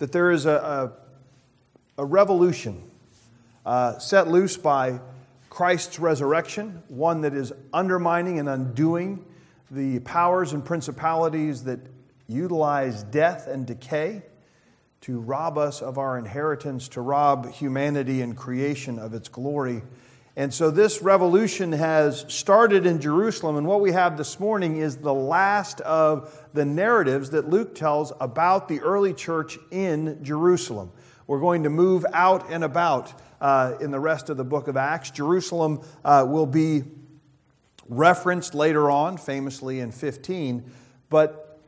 that there is a, a, a revolution uh, set loose by Christ's resurrection, one that is undermining and undoing the powers and principalities that utilize death and decay to rob us of our inheritance, to rob humanity and creation of its glory. And so this revolution has started in Jerusalem, and what we have this morning is the last of the narratives that Luke tells about the early church in Jerusalem. We're going to move out and about uh, in the rest of the book of Acts. Jerusalem uh, will be referenced later on, famously in 15, but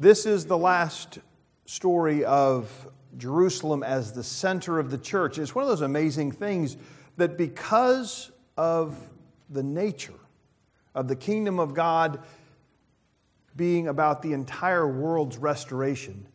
this is the last story of Jerusalem as the center of the church. It's one of those amazing things that because of the nature of the kingdom of God being about the entire world's restoration,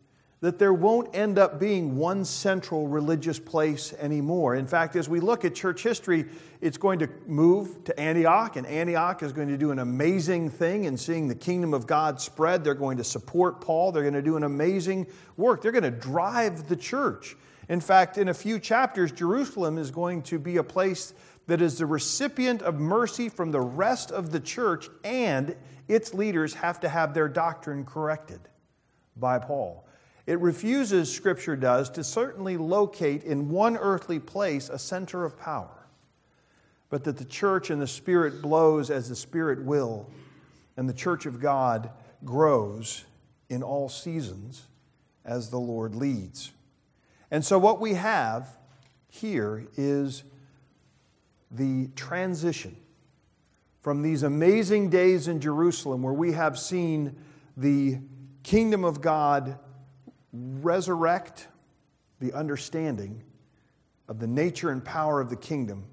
that there won't end up being one central religious place anymore. In fact, as we look at church history, it's going to move to Antioch, and Antioch is going to do an amazing thing in seeing the kingdom of God spread. They're going to support Paul, they're going to do an amazing work, they're going to drive the church. In fact, in a few chapters, Jerusalem is going to be a place that is the recipient of mercy from the rest of the church, and its leaders have to have their doctrine corrected by Paul. It refuses, Scripture does, to certainly locate in one earthly place a center of power, but that the church and the Spirit blows as the Spirit will, and the church of God grows in all seasons as the Lord leads. And so, what we have here is the transition from these amazing days in Jerusalem where we have seen the kingdom of God resurrect the understanding of the nature and power of the kingdom,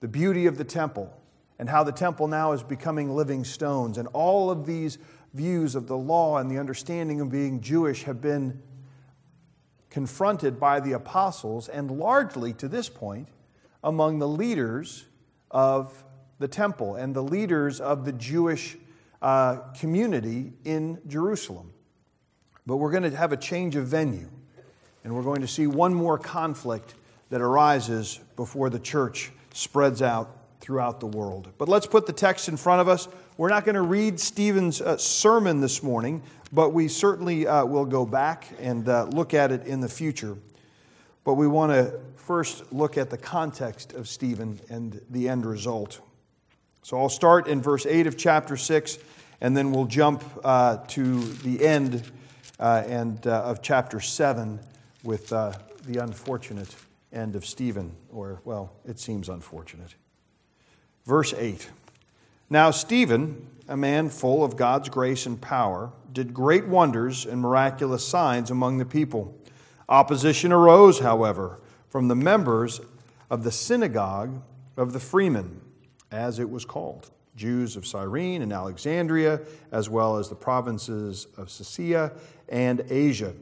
the beauty of the temple, and how the temple now is becoming living stones. And all of these views of the law and the understanding of being Jewish have been confronted by the apostles and largely to this point among the leaders of the temple and the leaders of the Jewish uh, community in Jerusalem. But we're going to have a change of venue, and we're going to see one more conflict that arises before the church spreads out throughout the world. But let's put the text in front of us. We're not going to read Stephen's uh, sermon this morning, but we certainly uh, will go back and uh, look at it in the future. But we want to first look at the context of Stephen and the end result. So I'll start in verse 8 of chapter 6, and then we'll jump uh, to the end uh, and uh, of chapter 7 with the unfortunate end of Stephen, or, well, it seems unfortunate. Verse 8 Now, Stephen, a man full of God's grace and power, did great wonders and miraculous signs among the people. Opposition arose, however, from the members of the synagogue of the freemen, as it was called. Jews of Cyrene and Alexandria, as well as the provinces of Cilicia and Asia.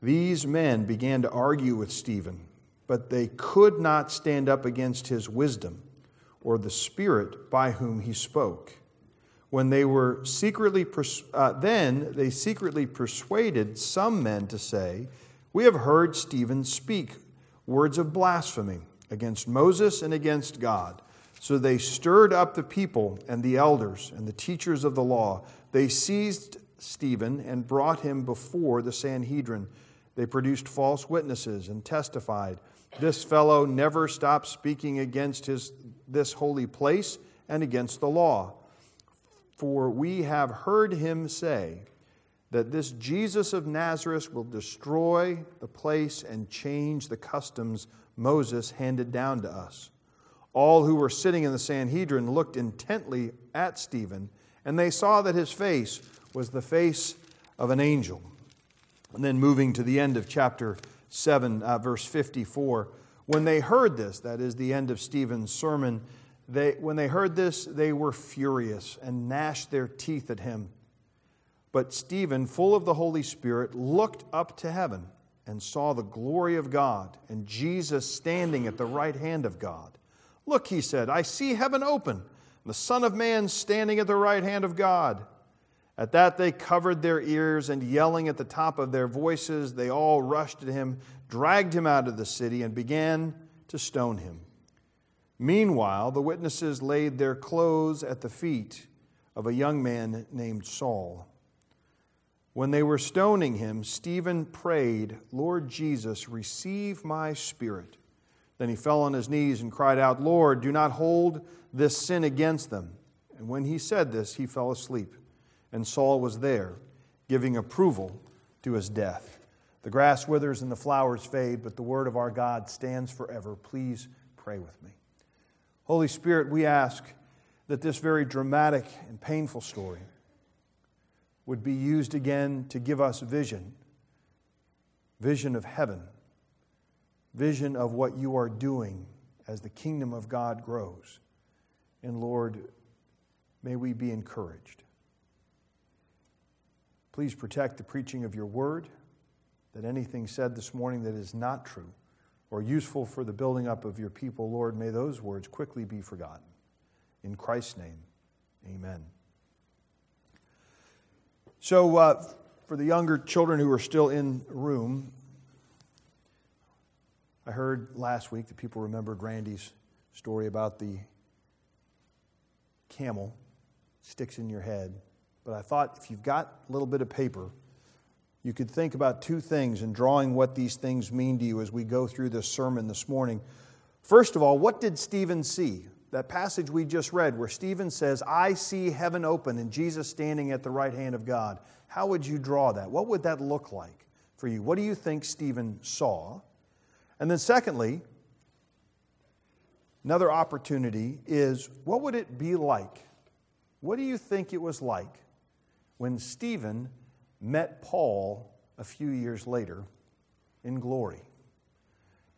These men began to argue with Stephen, but they could not stand up against his wisdom or the spirit by whom he spoke. When they were secretly, uh, then they secretly persuaded some men to say, We have heard Stephen speak words of blasphemy against Moses and against God. So they stirred up the people and the elders and the teachers of the law. They seized Stephen and brought him before the Sanhedrin. They produced false witnesses and testified, This fellow never stopped speaking against his, this holy place and against the law. For we have heard him say that this Jesus of Nazareth will destroy the place and change the customs Moses handed down to us. All who were sitting in the Sanhedrin looked intently at Stephen, and they saw that his face was the face of an angel. And then moving to the end of chapter 7, uh, verse 54, when they heard this, that is the end of Stephen's sermon, they, when they heard this, they were furious and gnashed their teeth at him. But Stephen, full of the Holy Spirit, looked up to heaven and saw the glory of God and Jesus standing at the right hand of God. Look, he said, I see heaven open, and the Son of Man standing at the right hand of God. At that, they covered their ears, and yelling at the top of their voices, they all rushed at him, dragged him out of the city, and began to stone him. Meanwhile, the witnesses laid their clothes at the feet of a young man named Saul. When they were stoning him, Stephen prayed, Lord Jesus, receive my spirit. Then he fell on his knees and cried out, Lord, do not hold this sin against them. And when he said this, he fell asleep and Saul was there, giving approval to his death. The grass withers and the flowers fade, but the word of our God stands forever. Please pray with me. Holy Spirit, we ask that this very dramatic and painful story would be used again to give us vision vision of heaven, vision of what you are doing as the kingdom of God grows. And Lord, may we be encouraged. Please protect the preaching of your word, that anything said this morning that is not true or useful for the building up of your people, Lord, may those words quickly be forgotten. In Christ's name, amen. So, uh, for the younger children who are still in room, I heard last week that people remembered Randy's story about the camel sticks in your head but I thought if you've got a little bit of paper, you could think about two things and drawing what these things mean to you as we go through this sermon this morning. First of all, what did Stephen see? That passage we just read, where Stephen says, I see heaven open and Jesus standing at the right hand of God. How would you draw that? What would that look like for you? What do you think Stephen saw? And then, secondly, another opportunity is what would it be like? What do you think it was like when Stephen met Paul a few years later in glory.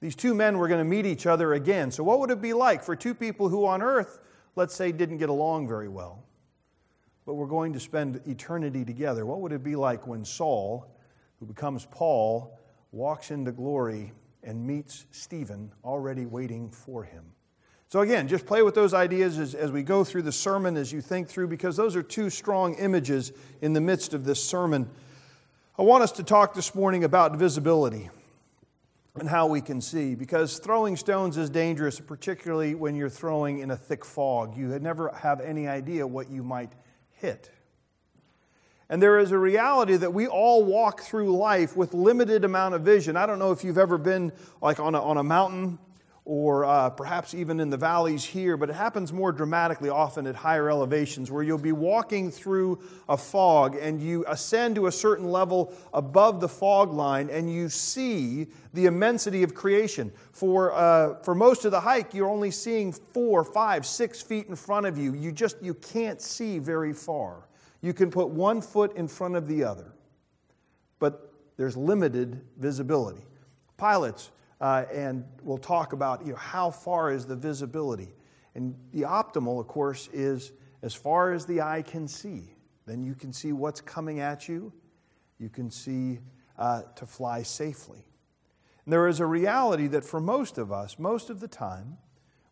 These two men were going to meet each other again. So, what would it be like for two people who on earth, let's say, didn't get along very well, but were going to spend eternity together? What would it be like when Saul, who becomes Paul, walks into glory and meets Stephen already waiting for him? So, again, just play with those ideas as, as we go through the sermon, as you think through, because those are two strong images in the midst of this sermon. I want us to talk this morning about visibility and how we can see, because throwing stones is dangerous, particularly when you're throwing in a thick fog. You never have any idea what you might hit. And there is a reality that we all walk through life with limited amount of vision. I don't know if you've ever been like on a, on a mountain or uh, perhaps even in the valleys here, but it happens more dramatically often at higher elevations where you'll be walking through a fog and you ascend to a certain level above the fog line and you see the immensity of creation. For, uh, for most of the hike, you're only seeing four, five, six feet in front of you. You just you can't see very far. You can put one foot in front of the other, but there's limited visibility. Pilots uh, and we'll talk about you know, how far is the visibility. And the optimal, of course, is as far as the eye can see. Then you can see what's coming at you, you can see uh, to fly safely. And there is a reality that for most of us, most of the time,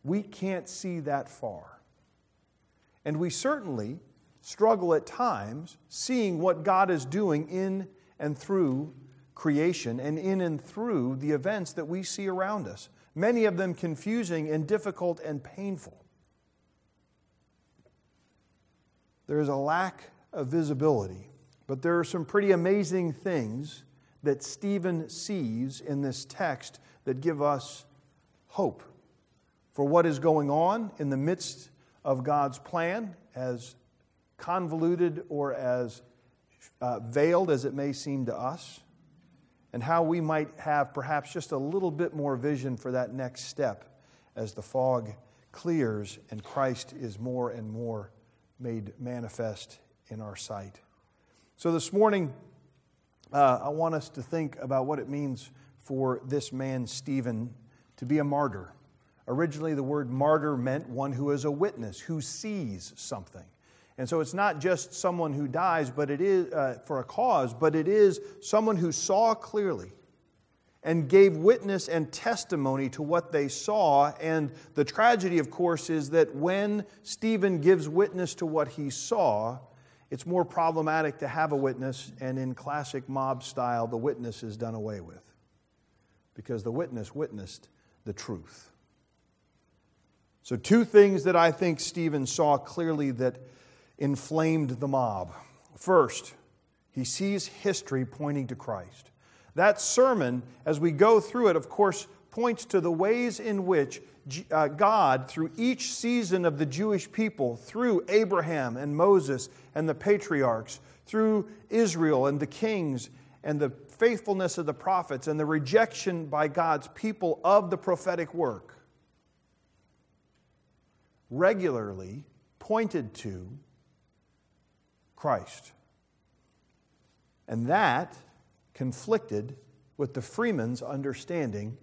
we can't see that far. And we certainly struggle at times seeing what God is doing in and through creation and in and through the events that we see around us, many of them confusing and difficult and painful. There is a lack of visibility, but there are some pretty amazing things that Stephen sees in this text that give us hope for what is going on in the midst of God's plan, as convoluted or as uh, veiled as it may seem to us and how we might have perhaps just a little bit more vision for that next step as the fog clears and Christ is more and more made manifest in our sight. So this morning, uh, I want us to think about what it means for this man, Stephen, to be a martyr. Originally, the word martyr meant one who is a witness, who sees something. And so it's not just someone who dies but it is, uh, for a cause, but it is someone who saw clearly and gave witness and testimony to what they saw. And the tragedy, of course, is that when Stephen gives witness to what he saw, it's more problematic to have a witness, and in classic mob style, the witness is done away with because the witness witnessed the truth. So, two things that I think Stephen saw clearly that inflamed the mob. First, he sees history pointing to Christ. That sermon, as we go through it, of course, points to the ways in which uh, God, through each season of the Jewish people, through Abraham and Moses and the patriarchs, through Israel and the kings and the faithfulness of the prophets and the rejection by God's people of the prophetic work, regularly pointed to Christ. And that conflicted with the freeman's understanding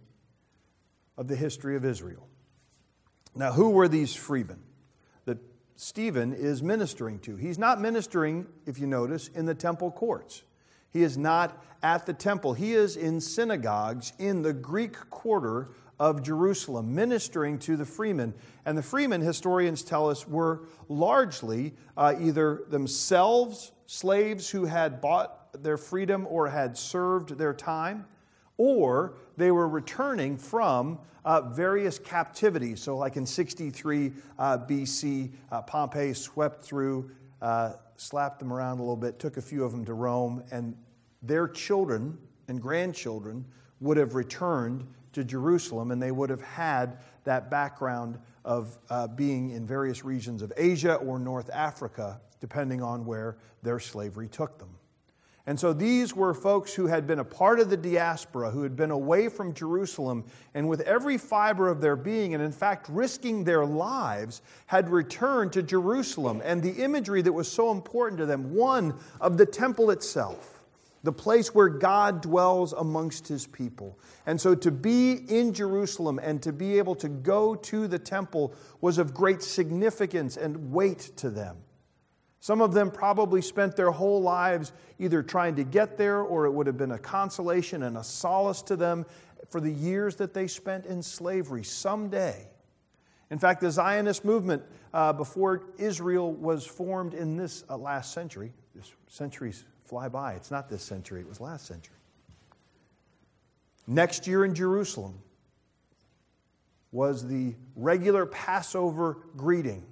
of the history of Israel. Now, who were these freemen that Stephen is ministering to? He's not ministering, if you notice, in the temple courts. He is not at the temple. He is in synagogues in the Greek quarter of Jerusalem, ministering to the freemen. And the freemen, historians tell us, were largely uh, either themselves slaves who had bought their freedom or had served their time, or they were returning from uh, various captivities. So, like in 63 uh, BC, uh, Pompey swept through, uh, slapped them around a little bit, took a few of them to Rome, and their children and grandchildren would have returned to Jerusalem, and they would have had that background of uh, being in various regions of Asia or North Africa, depending on where their slavery took them. And so these were folks who had been a part of the diaspora, who had been away from Jerusalem, and with every fiber of their being, and in fact risking their lives, had returned to Jerusalem. And the imagery that was so important to them one of the temple itself the place where God dwells amongst his people. And so to be in Jerusalem and to be able to go to the temple was of great significance and weight to them. Some of them probably spent their whole lives either trying to get there or it would have been a consolation and a solace to them for the years that they spent in slavery someday. In fact, the Zionist movement, uh, before Israel was formed in this uh, last century, this century's fly by. It's not this century, it was last century. Next year in Jerusalem was the regular Passover greeting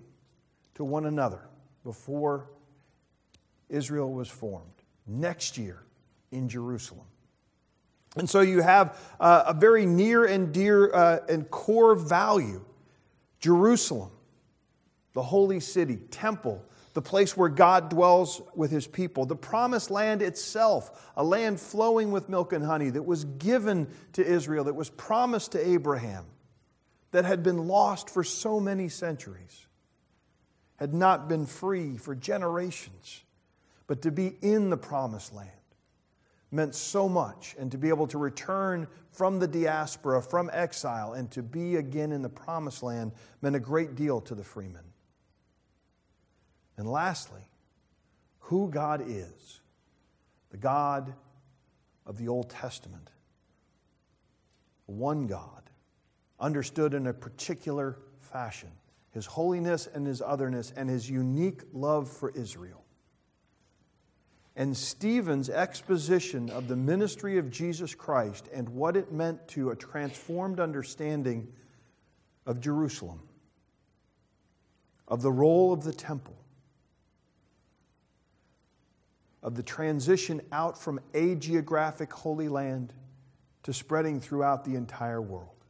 to one another before Israel was formed. Next year in Jerusalem. And so you have uh, a very near and dear uh, and core value Jerusalem, the holy city, temple the place where God dwells with his people, the promised land itself, a land flowing with milk and honey that was given to Israel, that was promised to Abraham, that had been lost for so many centuries, had not been free for generations, but to be in the promised land meant so much, and to be able to return from the diaspora, from exile, and to be again in the promised land meant a great deal to the freemen. And lastly, who God is the God of the Old Testament. One God, understood in a particular fashion his holiness and his otherness, and his unique love for Israel. And Stephen's exposition of the ministry of Jesus Christ and what it meant to a transformed understanding of Jerusalem, of the role of the temple, of the transition out from a geographic holy land to spreading throughout the entire world.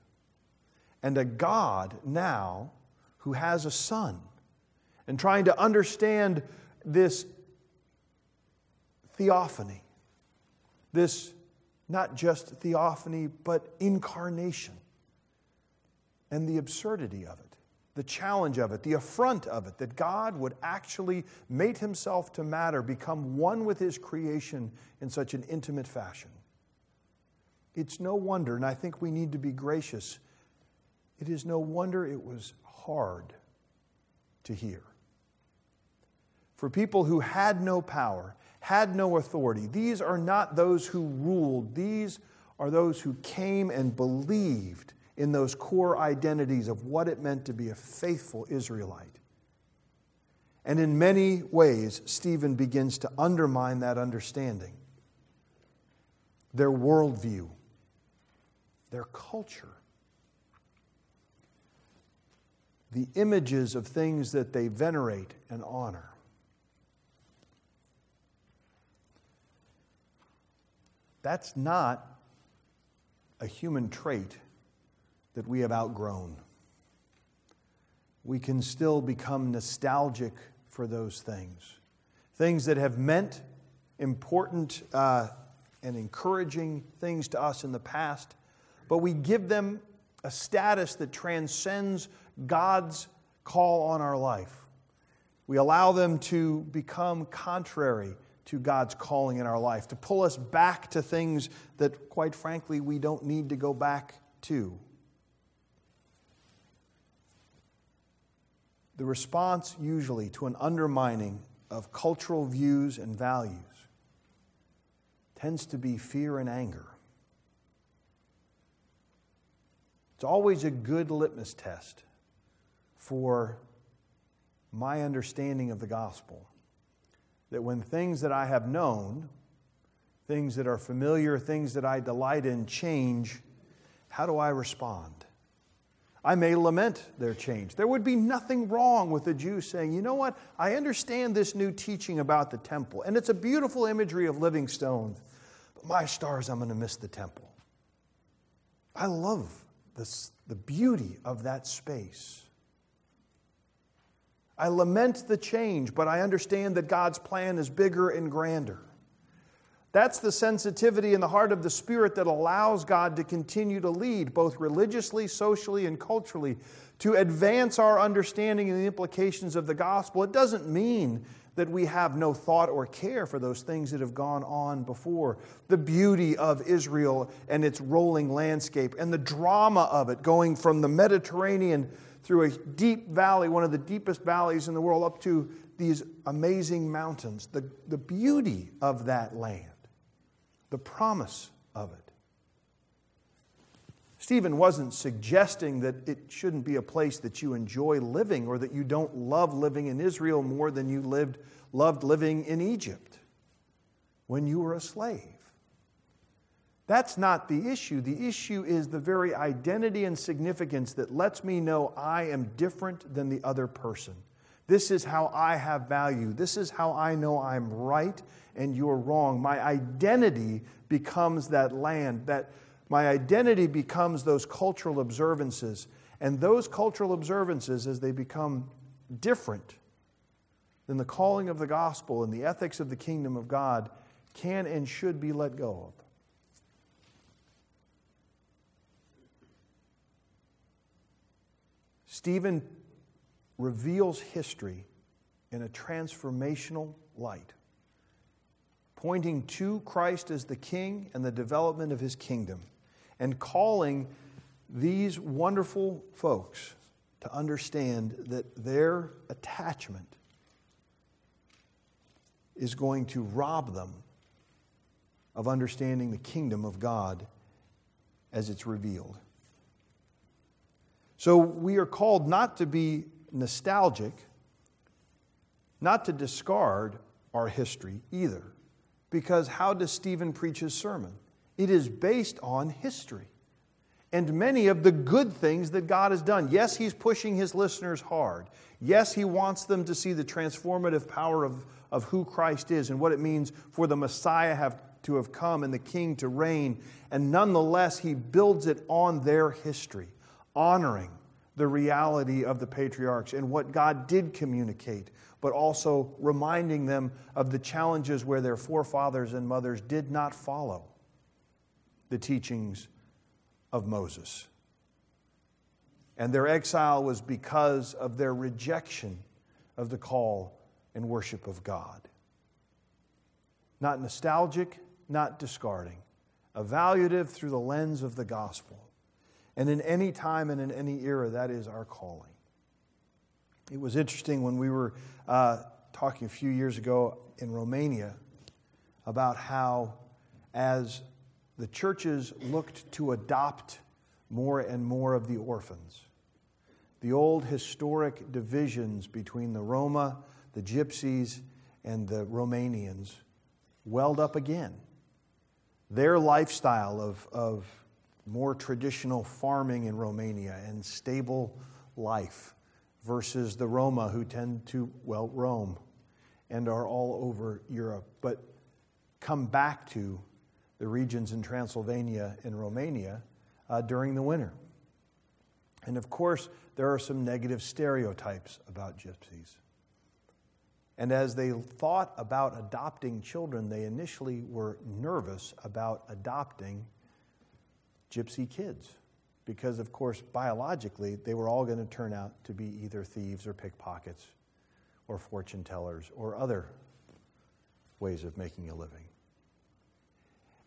And a God now who has a son, and trying to understand this theophany, this not just theophany, but incarnation, and the absurdity of it the challenge of it, the affront of it, that God would actually make himself to matter, become one with his creation in such an intimate fashion. It's no wonder, and I think we need to be gracious, it is no wonder it was hard to hear. For people who had no power, had no authority, these are not those who ruled, these are those who came and believed in those core identities of what it meant to be a faithful Israelite. And in many ways, Stephen begins to undermine that understanding, their worldview, their culture, the images of things that they venerate and honor. That's not a human trait that we have outgrown. We can still become nostalgic for those things. Things that have meant important uh, and encouraging things to us in the past, but we give them a status that transcends God's call on our life. We allow them to become contrary to God's calling in our life, to pull us back to things that, quite frankly, we don't need to go back to. The response, usually, to an undermining of cultural views and values tends to be fear and anger. It's always a good litmus test for my understanding of the gospel that when things that I have known, things that are familiar, things that I delight in change, how do I respond? I may lament their change. There would be nothing wrong with the Jew saying, you know what, I understand this new teaching about the temple, and it's a beautiful imagery of living stones, but my stars, I'm going to miss the temple. I love this, the beauty of that space. I lament the change, but I understand that God's plan is bigger and grander. That's the sensitivity in the heart of the Spirit that allows God to continue to lead, both religiously, socially, and culturally, to advance our understanding and the implications of the gospel. It doesn't mean that we have no thought or care for those things that have gone on before. The beauty of Israel and its rolling landscape, and the drama of it going from the Mediterranean through a deep valley, one of the deepest valleys in the world, up to these amazing mountains. The, the beauty of that land the promise of it. Stephen wasn't suggesting that it shouldn't be a place that you enjoy living or that you don't love living in Israel more than you lived, loved living in Egypt when you were a slave. That's not the issue. The issue is the very identity and significance that lets me know I am different than the other person. This is how I have value. This is how I know I'm right and you're wrong. My identity becomes that land, that my identity becomes those cultural observances. And those cultural observances, as they become different than the calling of the gospel and the ethics of the kingdom of God, can and should be let go of. Stephen reveals history in a transformational light pointing to Christ as the King and the development of his kingdom, and calling these wonderful folks to understand that their attachment is going to rob them of understanding the kingdom of God as it's revealed. So we are called not to be nostalgic, not to discard our history either. Because how does Stephen preach his sermon? It is based on history and many of the good things that God has done. Yes, he's pushing his listeners hard. Yes, he wants them to see the transformative power of, of who Christ is and what it means for the Messiah have, to have come and the King to reign. And nonetheless, he builds it on their history, honoring the reality of the patriarchs and what God did communicate but also reminding them of the challenges where their forefathers and mothers did not follow the teachings of Moses. And their exile was because of their rejection of the call and worship of God. Not nostalgic, not discarding, evaluative through the lens of the gospel. And in any time and in any era, that is our calling. It was interesting when we were uh, talking a few years ago in Romania about how, as the churches looked to adopt more and more of the orphans, the old historic divisions between the Roma, the gypsies and the Romanians welled up again. Their lifestyle of, of more traditional farming in Romania and stable life versus the Roma who tend to, well, roam and are all over Europe, but come back to the regions in Transylvania and Romania uh, during the winter. And of course, there are some negative stereotypes about gypsies. And as they thought about adopting children, they initially were nervous about adopting gypsy kids. Because, of course, biologically, they were all going to turn out to be either thieves or pickpockets or fortune tellers or other ways of making a living.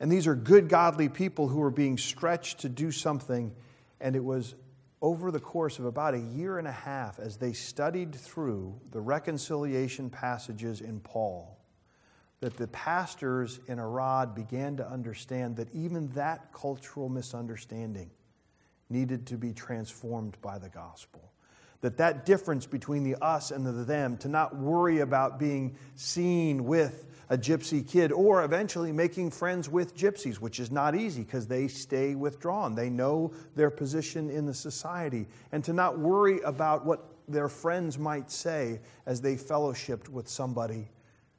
And these are good, godly people who were being stretched to do something, and it was over the course of about a year and a half, as they studied through the reconciliation passages in Paul, that the pastors in Arad began to understand that even that cultural misunderstanding needed to be transformed by the gospel. That that difference between the us and the them to not worry about being seen with a gypsy kid or eventually making friends with gypsies which is not easy because they stay withdrawn. They know their position in the society. And to not worry about what their friends might say as they fellowshipped with somebody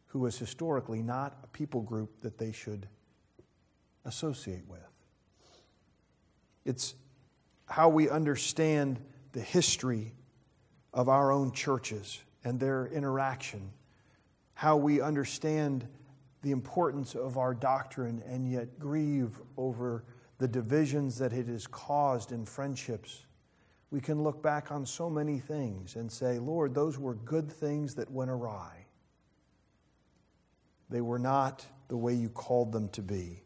who was historically not a people group that they should associate with it's how we understand the history of our own churches and their interaction, how we understand the importance of our doctrine and yet grieve over the divisions that it has caused in friendships. We can look back on so many things and say, Lord, those were good things that went awry. They were not the way you called them to be.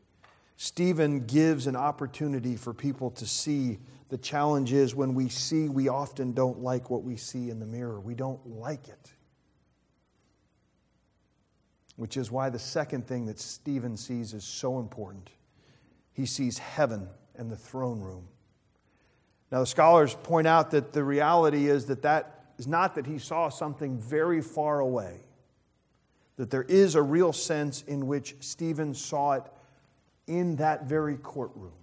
Stephen gives an opportunity for people to see the challenge is when we see, we often don't like what we see in the mirror. We don't like it. Which is why the second thing that Stephen sees is so important. He sees heaven and the throne room. Now, the scholars point out that the reality is that that is not that he saw something very far away, that there is a real sense in which Stephen saw it in that very courtroom.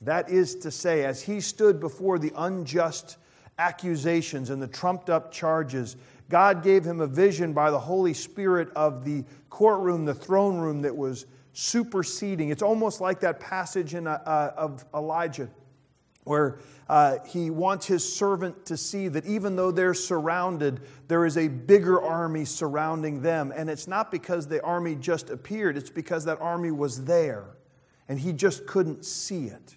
That is to say, as he stood before the unjust accusations and the trumped up charges, God gave him a vision by the Holy Spirit of the courtroom, the throne room that was superseding. It's almost like that passage in, uh, uh, of Elijah where uh, he wants his servant to see that even though they're surrounded, there is a bigger army surrounding them. And it's not because the army just appeared, it's because that army was there and he just couldn't see it.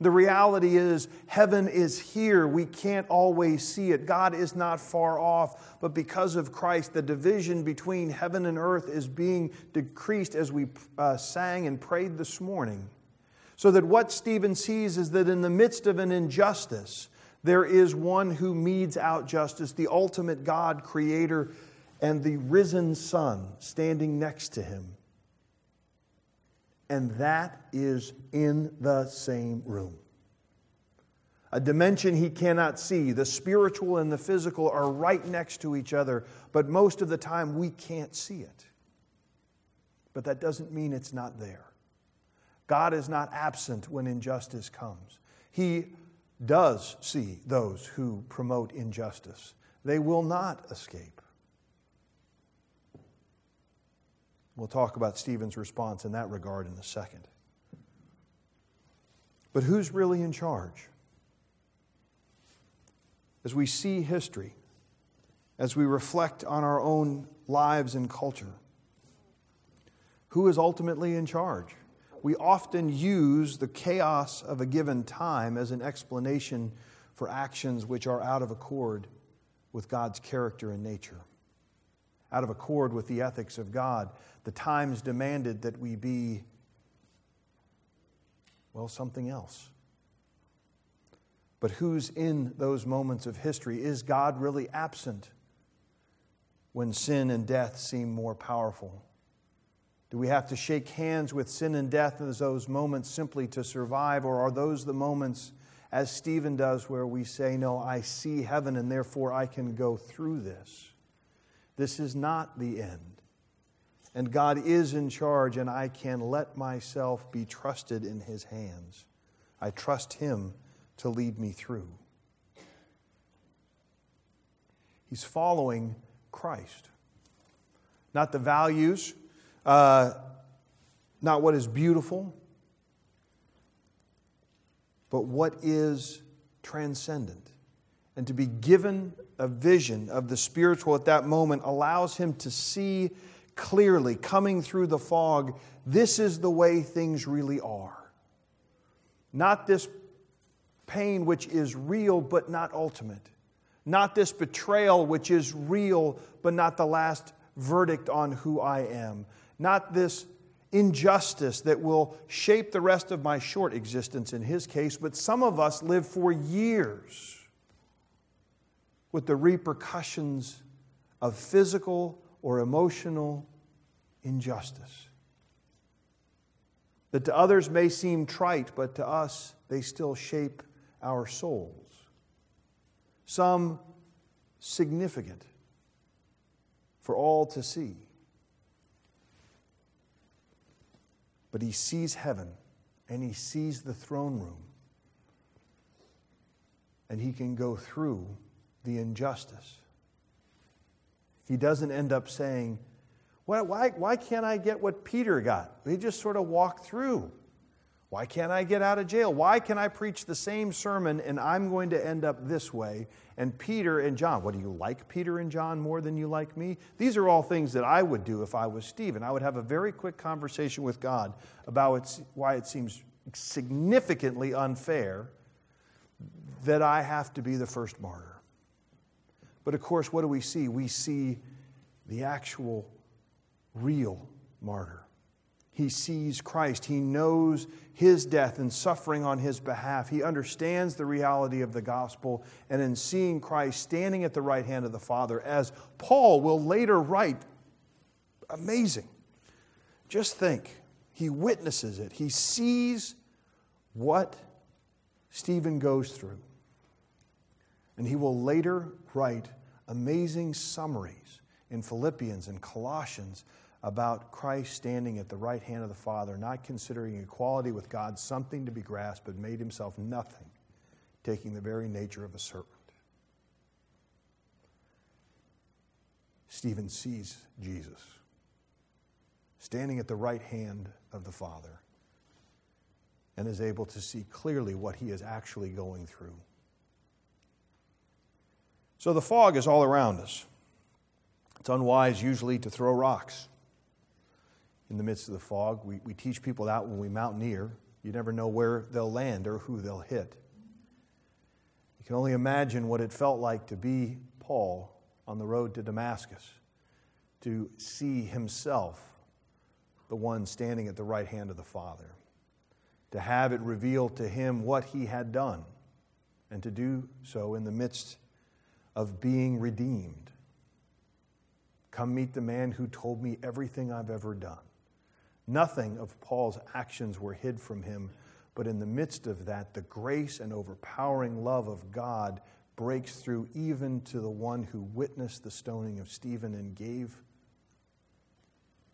The reality is, heaven is here. We can't always see it. God is not far off, but because of Christ, the division between heaven and earth is being decreased as we uh, sang and prayed this morning. So that what Stephen sees is that in the midst of an injustice, there is one who metes out justice, the ultimate God, creator, and the risen Son standing next to him and that is in the same room. A dimension he cannot see. The spiritual and the physical are right next to each other, but most of the time we can't see it. But that doesn't mean it's not there. God is not absent when injustice comes. He does see those who promote injustice, they will not escape. We'll talk about Stephen's response in that regard in a second. But who's really in charge? As we see history, as we reflect on our own lives and culture, who is ultimately in charge? We often use the chaos of a given time as an explanation for actions which are out of accord with God's character and nature out of accord with the ethics of God. The times demanded that we be, well, something else. But who's in those moments of history? Is God really absent when sin and death seem more powerful? Do we have to shake hands with sin and death in those moments simply to survive, or are those the moments, as Stephen does, where we say, No, I see heaven and therefore I can go through this? This is not the end. And God is in charge, and I can let myself be trusted in His hands. I trust Him to lead me through. He's following Christ. Not the values, uh, not what is beautiful, but what is transcendent. And to be given a vision of the spiritual at that moment allows him to see clearly, coming through the fog, this is the way things really are. Not this pain which is real but not ultimate. Not this betrayal which is real but not the last verdict on who I am. Not this injustice that will shape the rest of my short existence in his case, but some of us live for years with the repercussions of physical or emotional injustice. That to others may seem trite, but to us they still shape our souls. Some significant for all to see. But he sees heaven and he sees the throne room. And he can go through the injustice. He doesn't end up saying, why, why, why can't I get what Peter got? He just sort of walked through. Why can't I get out of jail? Why can I preach the same sermon and I'm going to end up this way? And Peter and John, what do you like Peter and John more than you like me? These are all things that I would do if I was Stephen. I would have a very quick conversation with God about why it seems significantly unfair that I have to be the first martyr. But of course, what do we see? We see the actual, real martyr. He sees Christ. He knows his death and suffering on his behalf. He understands the reality of the gospel. And in seeing Christ standing at the right hand of the Father, as Paul will later write, amazing. Just think, he witnesses it. He sees what Stephen goes through. And he will later write amazing summaries in Philippians and Colossians about Christ standing at the right hand of the Father, not considering equality with God something to be grasped, but made himself nothing, taking the very nature of a servant. Stephen sees Jesus standing at the right hand of the Father and is able to see clearly what he is actually going through. So the fog is all around us. It's unwise usually to throw rocks in the midst of the fog. We, we teach people that when we mountaineer. You never know where they'll land or who they'll hit. You can only imagine what it felt like to be Paul on the road to Damascus, to see himself the one standing at the right hand of the Father, to have it revealed to him what he had done, and to do so in the midst of being redeemed. Come meet the man who told me everything I've ever done. Nothing of Paul's actions were hid from him, but in the midst of that, the grace and overpowering love of God breaks through even to the one who witnessed the stoning of Stephen and gave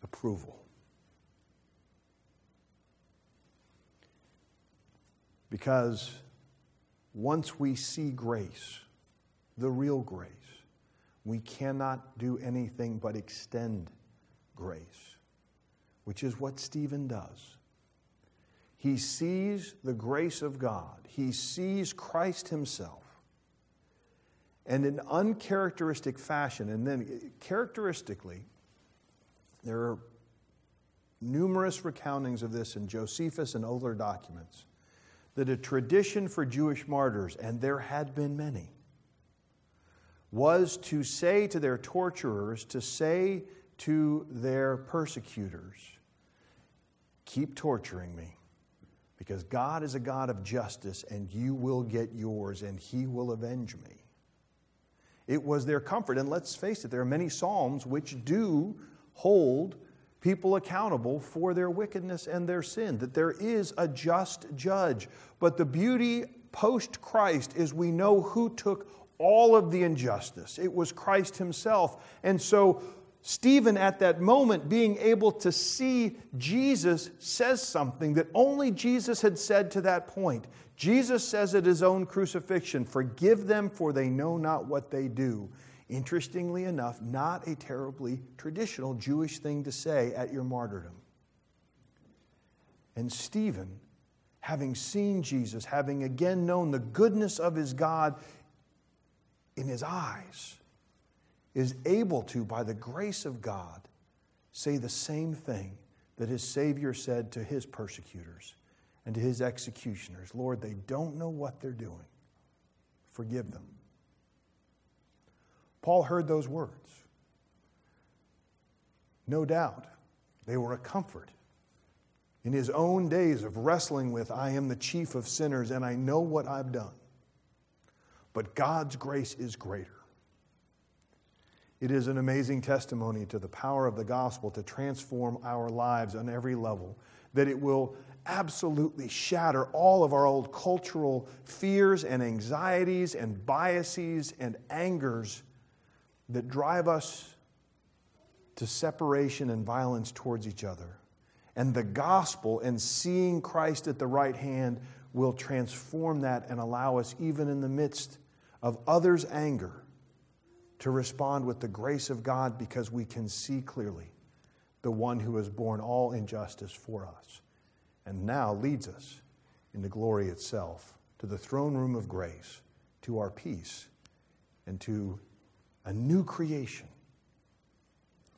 approval. Because once we see grace, the real grace, we cannot do anything but extend grace which is what Stephen does. He sees the grace of God, he sees Christ himself. And in uncharacteristic fashion, and then characteristically, there are numerous recountings of this in Josephus and other documents, that a tradition for Jewish martyrs, and there had been many, was to say to their torturers, to say to their persecutors, Keep torturing me because God is a God of justice and you will get yours and he will avenge me. It was their comfort. And let's face it, there are many Psalms which do hold people accountable for their wickedness and their sin, that there is a just judge. But the beauty post Christ is we know who took all of the injustice. It was Christ himself. And so, Stephen, at that moment, being able to see Jesus, says something that only Jesus had said to that point. Jesus says at his own crucifixion, Forgive them, for they know not what they do. Interestingly enough, not a terribly traditional Jewish thing to say at your martyrdom. And Stephen, having seen Jesus, having again known the goodness of his God in his eyes, is able to, by the grace of God, say the same thing that his Savior said to his persecutors and to his executioners Lord, they don't know what they're doing. Forgive them. Paul heard those words. No doubt they were a comfort. In his own days of wrestling with, I am the chief of sinners and I know what I've done. But God's grace is greater. It is an amazing testimony to the power of the gospel to transform our lives on every level, that it will absolutely shatter all of our old cultural fears and anxieties and biases and angers that drive us to separation and violence towards each other. And the gospel and seeing Christ at the right hand will transform that and allow us, even in the midst of others' anger, to respond with the grace of God because we can see clearly the one who has borne all injustice for us and now leads us into glory itself, to the throne room of grace, to our peace, and to a new creation.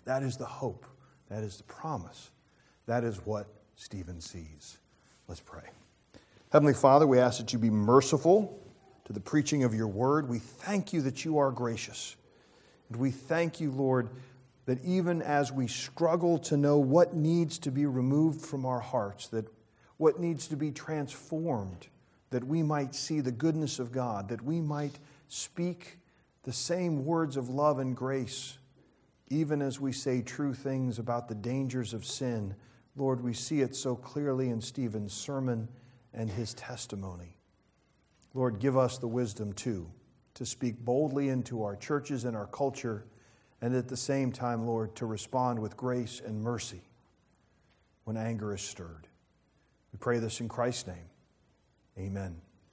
That is the hope. That is the promise. That is what Stephen sees. Let's pray. Heavenly Father, we ask that you be merciful to the preaching of your word. We thank you that you are gracious. And we thank you, Lord, that even as we struggle to know what needs to be removed from our hearts, that what needs to be transformed, that we might see the goodness of God, that we might speak the same words of love and grace, even as we say true things about the dangers of sin. Lord, we see it so clearly in Stephen's sermon and his testimony. Lord, give us the wisdom too to speak boldly into our churches and our culture, and at the same time, Lord, to respond with grace and mercy when anger is stirred. We pray this in Christ's name. Amen.